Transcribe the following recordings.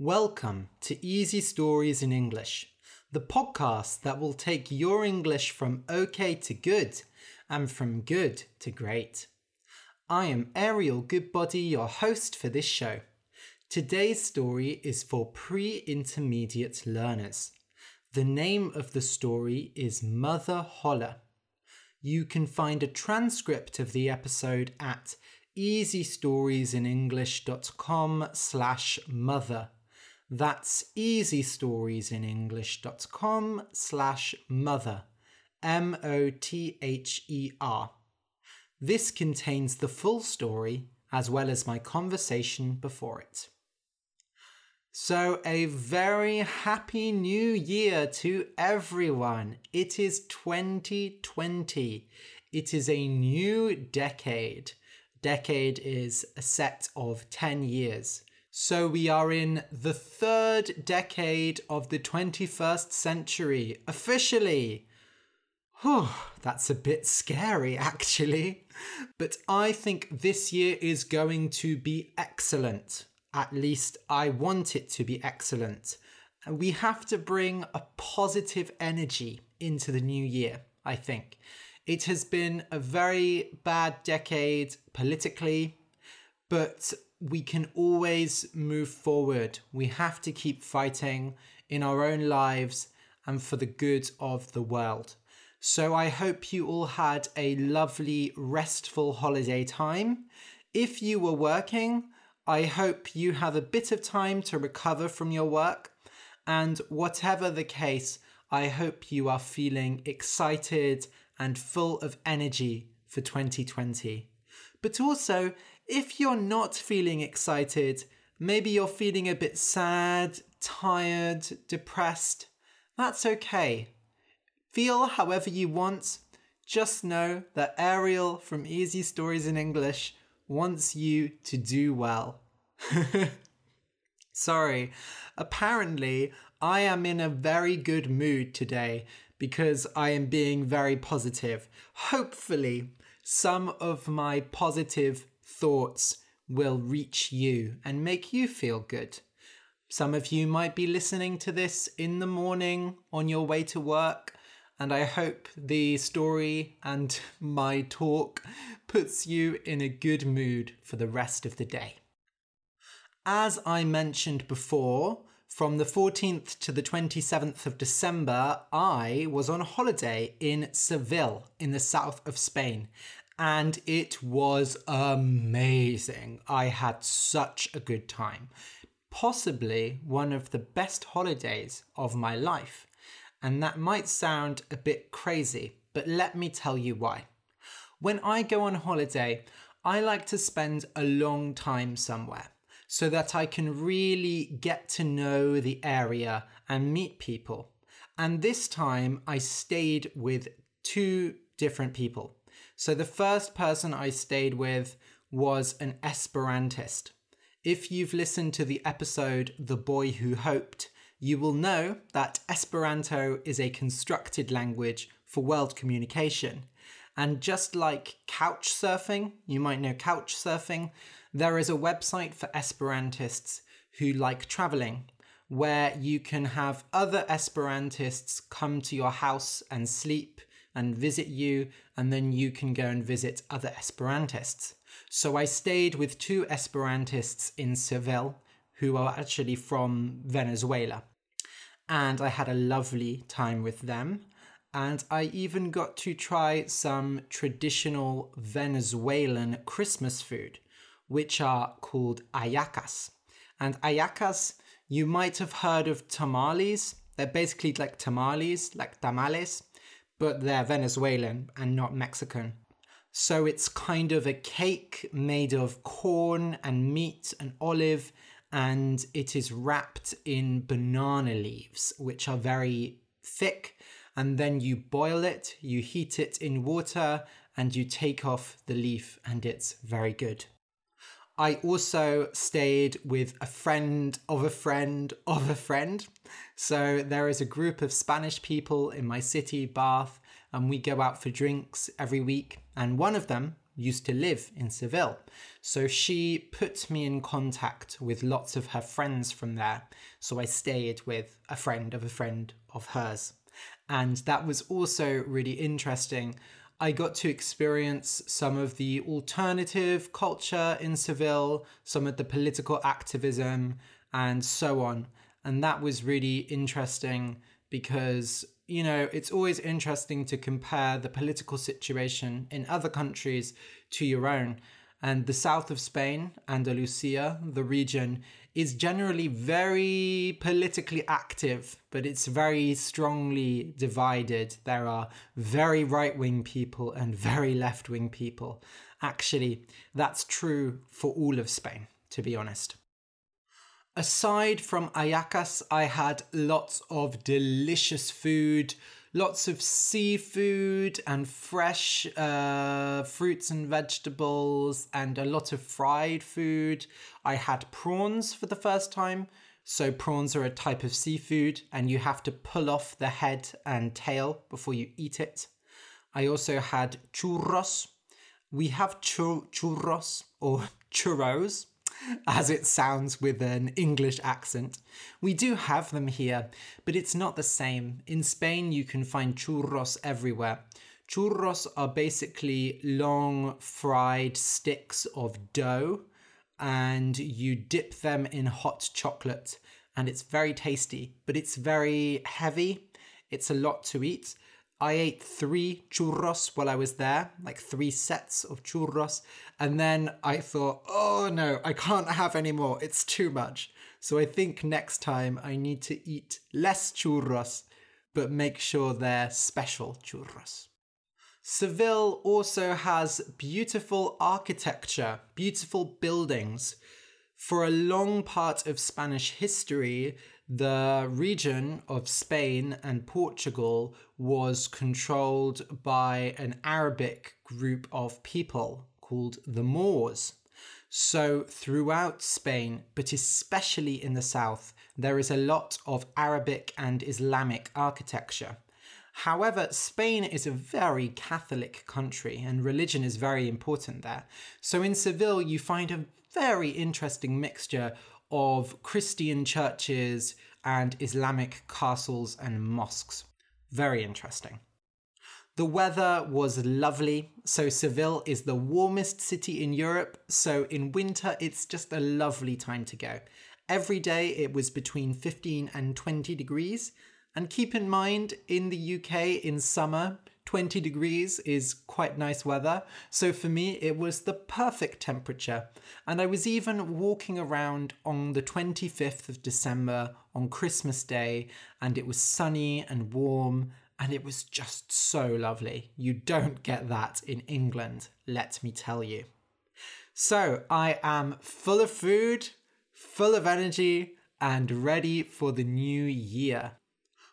Welcome to Easy Stories in English, the podcast that will take your English from okay to good and from good to great. I am Ariel Goodbody, your host for this show. Today's story is for pre intermediate learners. The name of the story is Mother Holle. You can find a transcript of the episode at easystoriesinenglish.com slash mother. That's easystoriesinenglish.com slash mother. M O T H E R. This contains the full story as well as my conversation before it. So, a very happy new year to everyone. It is 2020. It is a new decade. Decade is a set of 10 years. So, we are in the third decade of the 21st century, officially. Whew, that's a bit scary, actually. But I think this year is going to be excellent. At least I want it to be excellent. We have to bring a positive energy into the new year, I think. It has been a very bad decade politically, but we can always move forward. We have to keep fighting in our own lives and for the good of the world. So I hope you all had a lovely, restful holiday time. If you were working, I hope you have a bit of time to recover from your work. And whatever the case, I hope you are feeling excited and full of energy for 2020. But also, if you're not feeling excited, maybe you're feeling a bit sad, tired, depressed, that's okay. Feel however you want. Just know that Ariel from Easy Stories in English wants you to do well. Sorry, apparently I am in a very good mood today because I am being very positive. Hopefully, some of my positive thoughts will reach you and make you feel good. Some of you might be listening to this in the morning on your way to work, and I hope the story and my talk puts you in a good mood for the rest of the day. As I mentioned before, from the 14th to the 27th of December, I was on holiday in Seville in the south of Spain, and it was amazing. I had such a good time. Possibly one of the best holidays of my life. And that might sound a bit crazy, but let me tell you why. When I go on holiday, I like to spend a long time somewhere so that I can really get to know the area and meet people. And this time I stayed with two different people. So the first person I stayed with was an Esperantist. If you've listened to the episode The Boy Who Hoped, you will know that Esperanto is a constructed language for world communication. And just like couch surfing, you might know couch surfing, there is a website for Esperantists who like traveling where you can have other Esperantists come to your house and sleep and visit you, and then you can go and visit other Esperantists. So I stayed with two Esperantists in Seville who are actually from Venezuela. And I had a lovely time with them. And I even got to try some traditional Venezuelan Christmas food, which are called hallacas. And hallacas, you might have heard of tamales. They're basically like tamales, like tamales, but they're Venezuelan and not Mexican. So it's kind of a cake made of corn and meat and olive, and it is wrapped in banana leaves, which are very thick. And then you boil it, you heat it in water, and you take off the leaf, and it's very good. I also stayed with a friend of a friend of a friend. So there is a group of Spanish people in my city, Bath, and we go out for drinks every week. And one of them used to live in Seville. So she put me in contact with lots of her friends from there. So I stayed with a friend of a friend of hers. And that was also really interesting. I got to experience some of the alternative culture in Seville, some of the political activism, and so on. And that was really interesting because you know, it's always interesting to compare the political situation in other countries to your own. And the south of Spain, Andalusia, the region, is generally very politically active, but it's very strongly divided. There are very right wing people and very left wing people. Actually, that's true for all of Spain, to be honest. Aside from Hallacas, I had lots of delicious food, lots of seafood and fresh uh, fruits and vegetables, and a lot of fried food. I had prawns for the first time. So, prawns are a type of seafood, and you have to pull off the head and tail before you eat it. I also had churros. We have chur- churros or churros as it sounds with an English accent. We do have them here, but it's not the same. In Spain, you can find churros everywhere. Churros are basically long fried sticks of dough, and you dip them in hot chocolate, and it's very tasty, but it's very heavy. It's a lot to eat. I ate three churros while I was there, like three sets of churros. And then I thought, oh no, I can't have any more. It's too much. So I think next time I need to eat less churros, but make sure they're special churros. Seville also has beautiful architecture, beautiful buildings. For a long part of Spanish history, the region of Spain and Portugal was controlled by an Arabic group of people called the Moors. So, throughout Spain, but especially in the south, there is a lot of Arabic and Islamic architecture. However, Spain is a very Catholic country and religion is very important there. So, in Seville, you find a very interesting mixture of Christian churches and Islamic castles and mosques. Very interesting. The weather was lovely. So, Seville is the warmest city in Europe. So, in winter, it's just a lovely time to go. Every day it was between 15 and 20 degrees. And keep in mind, in the UK in summer, 20 degrees is quite nice weather. So for me, it was the perfect temperature. And I was even walking around on the 25th of December on Christmas Day, and it was sunny and warm, and it was just so lovely. You don't get that in England, let me tell you. So I am full of food, full of energy, and ready for the new year.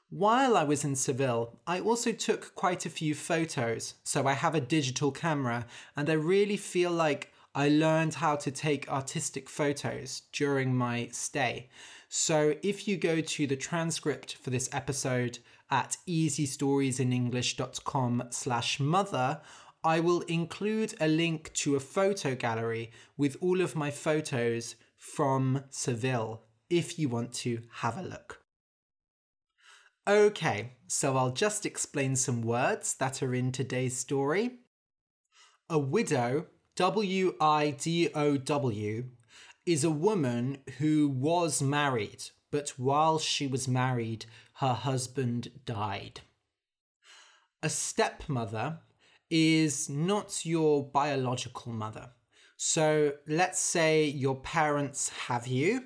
While I was in Seville, I also took quite a few photos, so I have a digital camera, and I really feel like I learned how to take artistic photos during my stay. So if you go to the transcript for this episode at easystoriesinenglish.com slash mother, I will include a link to a photo gallery with all of my photos from Seville if you want to have a look. Okay, so I'll just explain some words that are in today's story. A widow, W I D O W, is a woman who was married, but while she was married, her husband died. A stepmother is not your biological mother. So let's say your parents have you,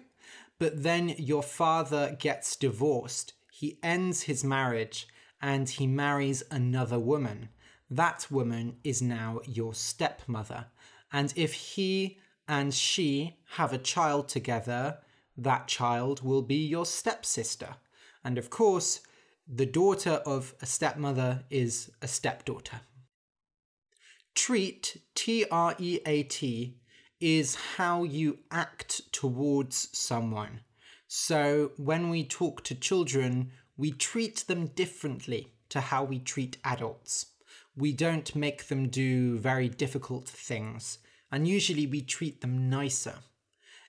but then your father gets divorced he ends his marriage and he marries another woman. That woman is now your stepmother. And if he and she have a child together, that child will be your stepsister. And of course, the daughter of a stepmother is a stepdaughter. Treat, T R E A T, is how you act towards someone. So when we talk to children, we treat them differently to how we treat adults. We don't make them do very difficult things, and usually we treat them nicer.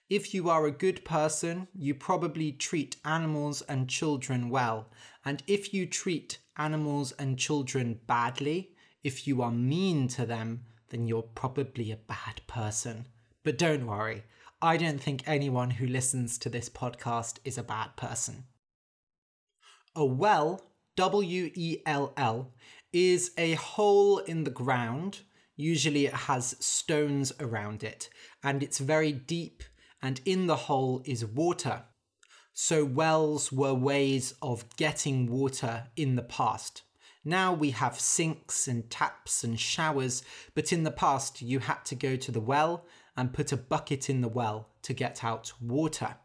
If you are a good person, you probably treat animals and children well. And if you treat animals and children badly, if you are mean to them, then you're probably a bad person. But don't worry, I don't think anyone who listens to this podcast is a bad person. A well, W E L L, is a hole in the ground. Usually it has stones around it, and it's very deep, and in the hole is water. So, wells were ways of getting water in the past. Now we have sinks and taps and showers, but in the past you had to go to the well and put a bucket in the well to get out water.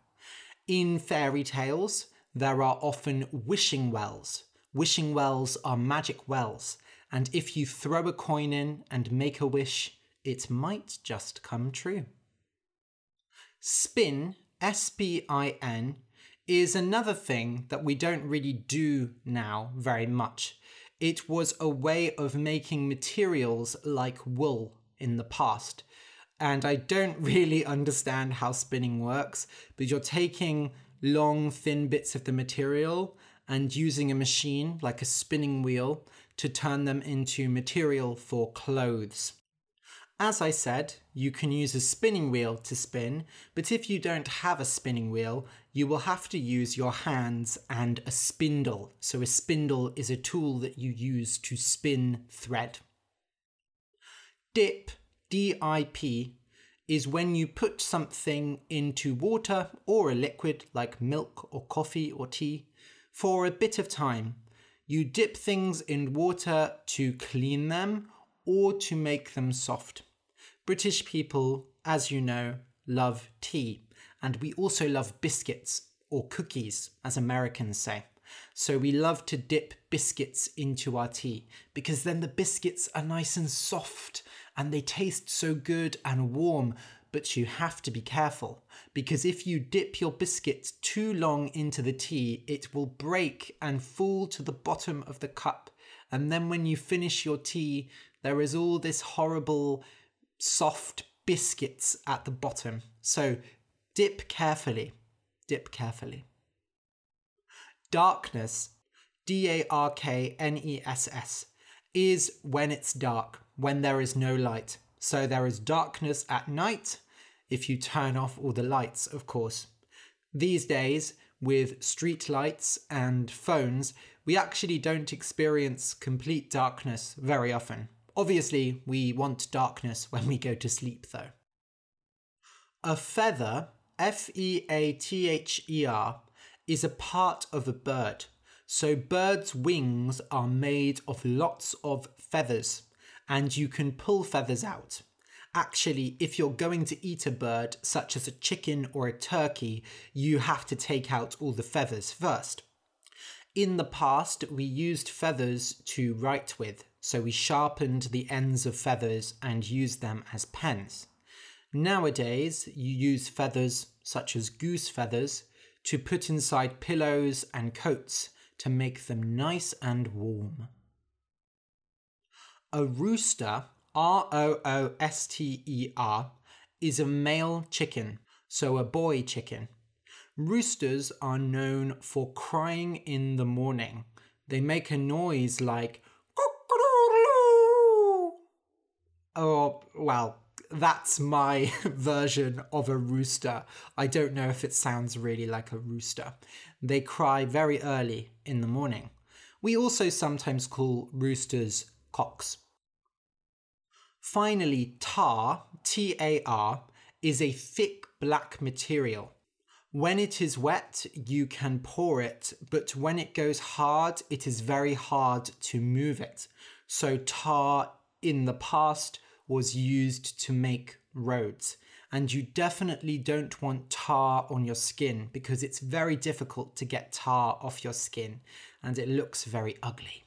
In fairy tales, there are often wishing wells. Wishing wells are magic wells, and if you throw a coin in and make a wish, it might just come true. Spin, S P I N, is another thing that we don't really do now very much. It was a way of making materials like wool in the past and I don't really understand how spinning works, but you're taking long, thin bits of the material and using a machine like a spinning wheel to turn them into material for clothes. As I said, you can use a spinning wheel to spin, but if you don't have a spinning wheel, you will have to use your hands and a spindle. So, a spindle is a tool that you use to spin thread. Dip DIP is when you put something into water or a liquid like milk or coffee or tea for a bit of time. You dip things in water to clean them or to make them soft. British people, as you know, love tea, and we also love biscuits or cookies, as Americans say. So we love to dip biscuits into our tea because then the biscuits are nice and soft and they taste so good and warm. But you have to be careful because if you dip your biscuit too long into the tea, it will break and fall to the bottom of the cup. And then when you finish your tea, there is all this horrible soft biscuits at the bottom. So dip carefully. Dip carefully. Darkness, D A R K N E S S, is when it's dark when there is no light. So there is darkness at night if you turn off all the lights, of course. These days, with street lights and phones, we actually don't experience complete darkness very often. Obviously, we want darkness when we go to sleep, though. A feather, F E A T H E R, is a part of a bird. So, birds' wings are made of lots of feathers and you can pull feathers out. Actually, if you're going to eat a bird, such as a chicken or a turkey, you have to take out all the feathers first. In the past, we used feathers to write with, so we sharpened the ends of feathers and used them as pens. Nowadays, you use feathers, such as goose feathers, to put inside pillows and coats to make them nice and warm. A rooster, R O O S T E R, is a male chicken, so a boy chicken. Roosters are known for crying in the morning. They make a noise like Oh, well, that's my version of a rooster. I don't know if it sounds really like a rooster. They cry very early in the morning. We also sometimes call roosters cocks. Finally, tar, T A R, is a thick black material. When it is wet, you can pour it, but when it goes hard, it is very hard to move it. So, tar in the past was used to make roads. And you definitely don't want tar on your skin because it's very difficult to get tar off your skin and it looks very ugly.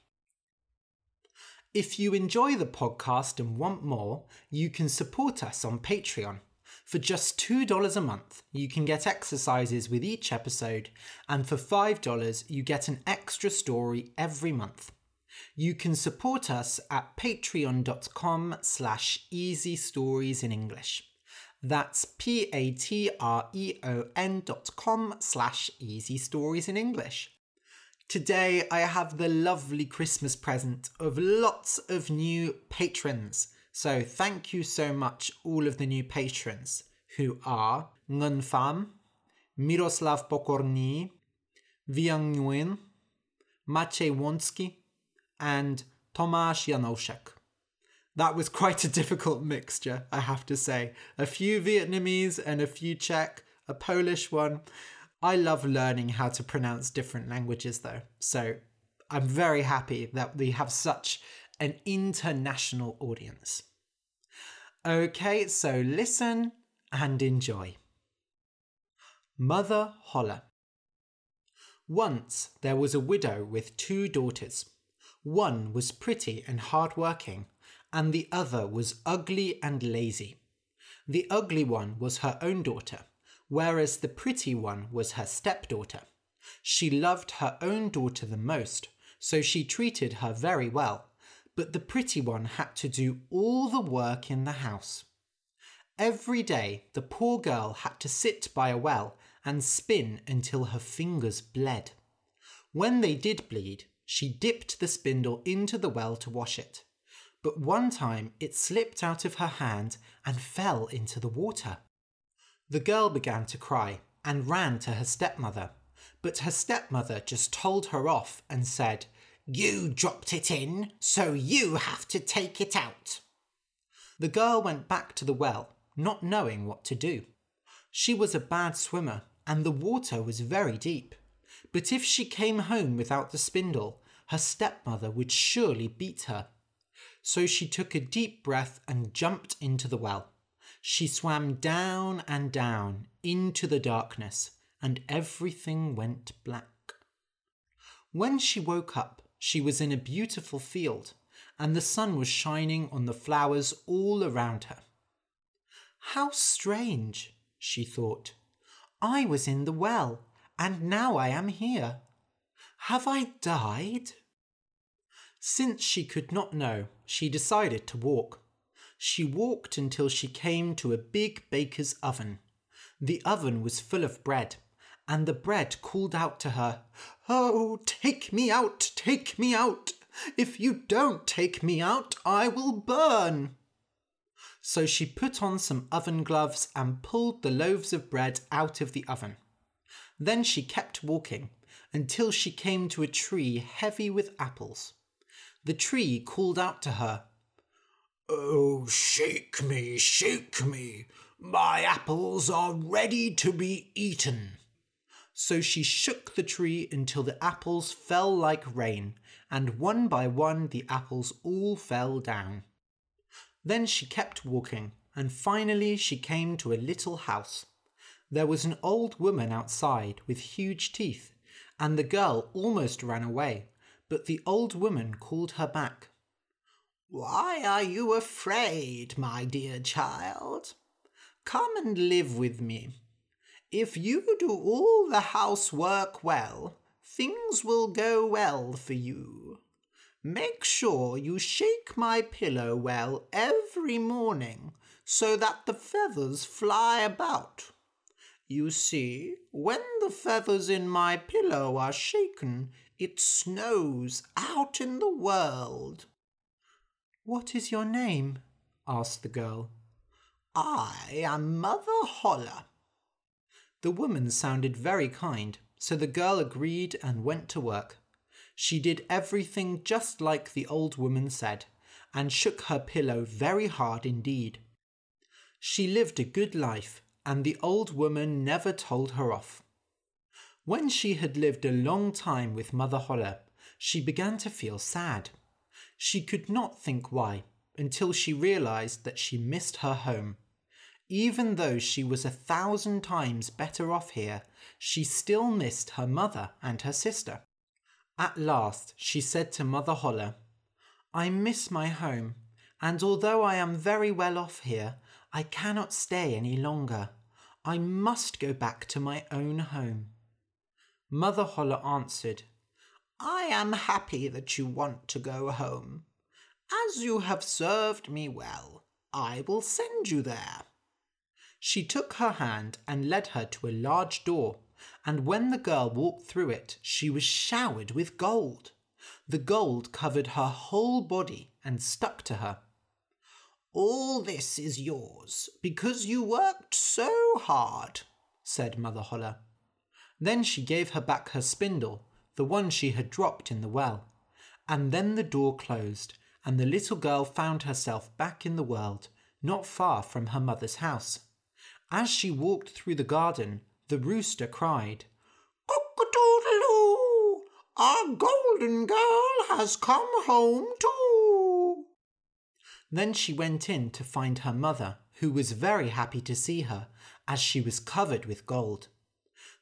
If you enjoy the podcast and want more, you can support us on Patreon. For just $2 a month, you can get exercises with each episode, and for $5, you get an extra story every month. You can support us at patreon.com slash easy stories in English. That's p-a-t-r-e-o-n dot com slash easy stories in English. Today I have the lovely Christmas present of lots of new patrons. So thank you so much all of the new patrons who are Ngun Pham, Miroslav Pokorny, Viang Nguyen, Maciej Wonsky, and Tomasz Janoszek. That was quite a difficult mixture, I have to say. A few Vietnamese and a few Czech, a Polish one. I love learning how to pronounce different languages though, so I'm very happy that we have such an international audience. Okay, so listen and enjoy. Mother Holle. Once there was a widow with two daughters. One was pretty and hard-working, and the other was ugly and lazy. The ugly one was her own daughter, whereas the pretty one was her stepdaughter. She loved her own daughter the most, so she treated her very well, but the pretty one had to do all the work in the house. Every day, the poor girl had to sit by a well and spin until her fingers bled. When they did bleed, she dipped the spindle into the well to wash it. But one time it slipped out of her hand and fell into the water. The girl began to cry and ran to her stepmother, but her stepmother just told her off and said, You dropped it in, so you have to take it out. The girl went back to the well, not knowing what to do. She was a bad swimmer and the water was very deep. But if she came home without the spindle, her stepmother would surely beat her. So she took a deep breath and jumped into the well. She swam down and down into the darkness, and everything went black. When she woke up, she was in a beautiful field, and the sun was shining on the flowers all around her. How strange, she thought. I was in the well, and now I am here. Have I died? Since she could not know, she decided to walk. She walked until she came to a big baker's oven. The oven was full of bread, and the bread called out to her, Oh, take me out, take me out. If you don't take me out, I will burn. So she put on some oven gloves and pulled the loaves of bread out of the oven. Then she kept walking until she came to a tree heavy with apples. The tree called out to her, Oh, shake me, shake me, my apples are ready to be eaten. So she shook the tree until the apples fell like rain, and one by one the apples all fell down. Then she kept walking, and finally she came to a little house. There was an old woman outside with huge teeth, and the girl almost ran away, but the old woman called her back. Why are you afraid, my dear child? Come and live with me. If you do all the housework well, things will go well for you. Make sure you shake my pillow well every morning so that the feathers fly about. You see, when the feathers in my pillow are shaken, it snows out in the world. What is your name? asked the girl. I am Mother Holle. The woman sounded very kind, so the girl agreed and went to work. She did everything just like the old woman said, and shook her pillow very hard indeed. She lived a good life and the old woman never told her off. When she had lived a long time with Mother Holle, she began to feel sad. She could not think why until she realized that she missed her home. Even though she was a thousand times better off here, she still missed her mother and her sister. At last she said to Mother Holle, I miss my home, and although I am very well off here, I cannot stay any longer. I must go back to my own home. Mother Holle answered, I am happy that you want to go home. As you have served me well, I will send you there. She took her hand and led her to a large door, and when the girl walked through it, she was showered with gold. The gold covered her whole body and stuck to her. All this is yours because you worked so hard, said Mother Holle. Then she gave her back her spindle, the one she had dropped in the well, and then the door closed, and the little girl found herself back in the world, not far from her mother's house. As she walked through the garden, the rooster cried, Cock-a-doodle-doo! Our golden girl has come home too! Then she went in to find her mother, who was very happy to see her, as she was covered with gold.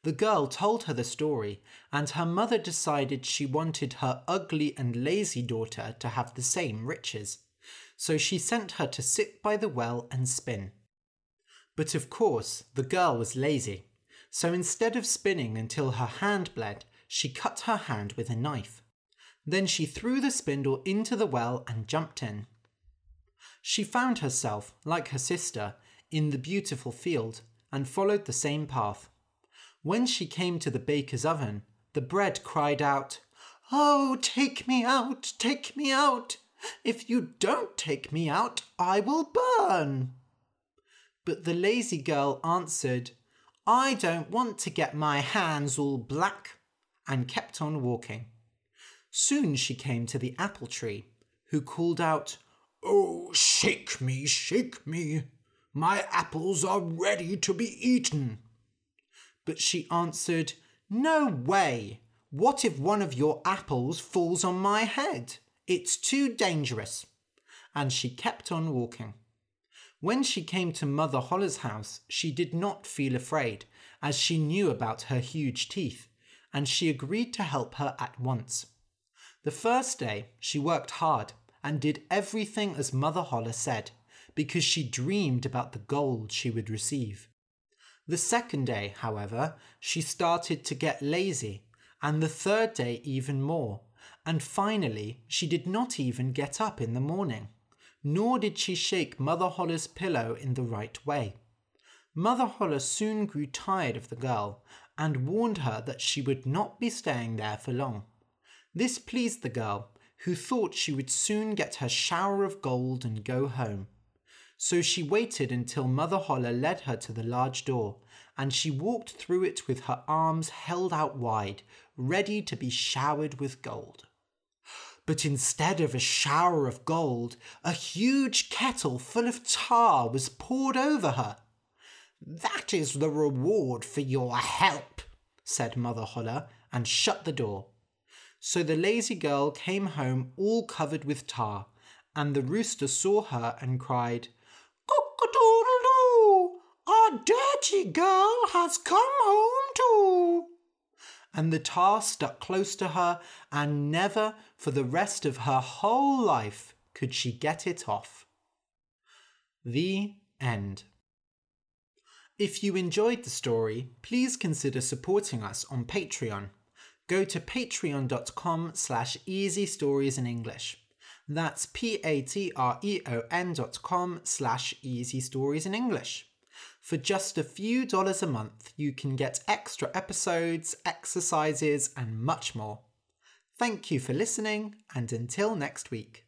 The girl told her the story, and her mother decided she wanted her ugly and lazy daughter to have the same riches. So she sent her to sit by the well and spin. But of course, the girl was lazy. So instead of spinning until her hand bled, she cut her hand with a knife. Then she threw the spindle into the well and jumped in. She found herself, like her sister, in the beautiful field and followed the same path. When she came to the baker's oven, the bread cried out, Oh, take me out, take me out. If you don't take me out, I will burn. But the lazy girl answered, I don't want to get my hands all black, and kept on walking. Soon she came to the apple tree, who called out, Oh, shake me, shake me. My apples are ready to be eaten. But she answered, No way! What if one of your apples falls on my head? It's too dangerous. And she kept on walking. When she came to Mother Holle's house, she did not feel afraid, as she knew about her huge teeth, and she agreed to help her at once. The first day, she worked hard and did everything as Mother Holle said, because she dreamed about the gold she would receive. The second day, however, she started to get lazy, and the third day even more, and finally she did not even get up in the morning, nor did she shake Mother Holle's pillow in the right way. Mother Holle soon grew tired of the girl, and warned her that she would not be staying there for long. This pleased the girl, who thought she would soon get her shower of gold and go home. So she waited until Mother Holle led her to the large door, and she walked through it with her arms held out wide, ready to be showered with gold. But instead of a shower of gold, a huge kettle full of tar was poured over her. That is the reward for your help, said Mother Holle, and shut the door. So the lazy girl came home all covered with tar, and the rooster saw her and cried, Our dirty girl has come home too. And the tar stuck close to her, and never for the rest of her whole life could she get it off. The end. If you enjoyed the story, please consider supporting us on Patreon. Go to patreon.com slash easy stories in English. That's p-a-t-r-e-o-n dot com slash easy stories in English. For just a few dollars a month, you can get extra episodes, exercises, and much more. Thank you for listening, and until next week.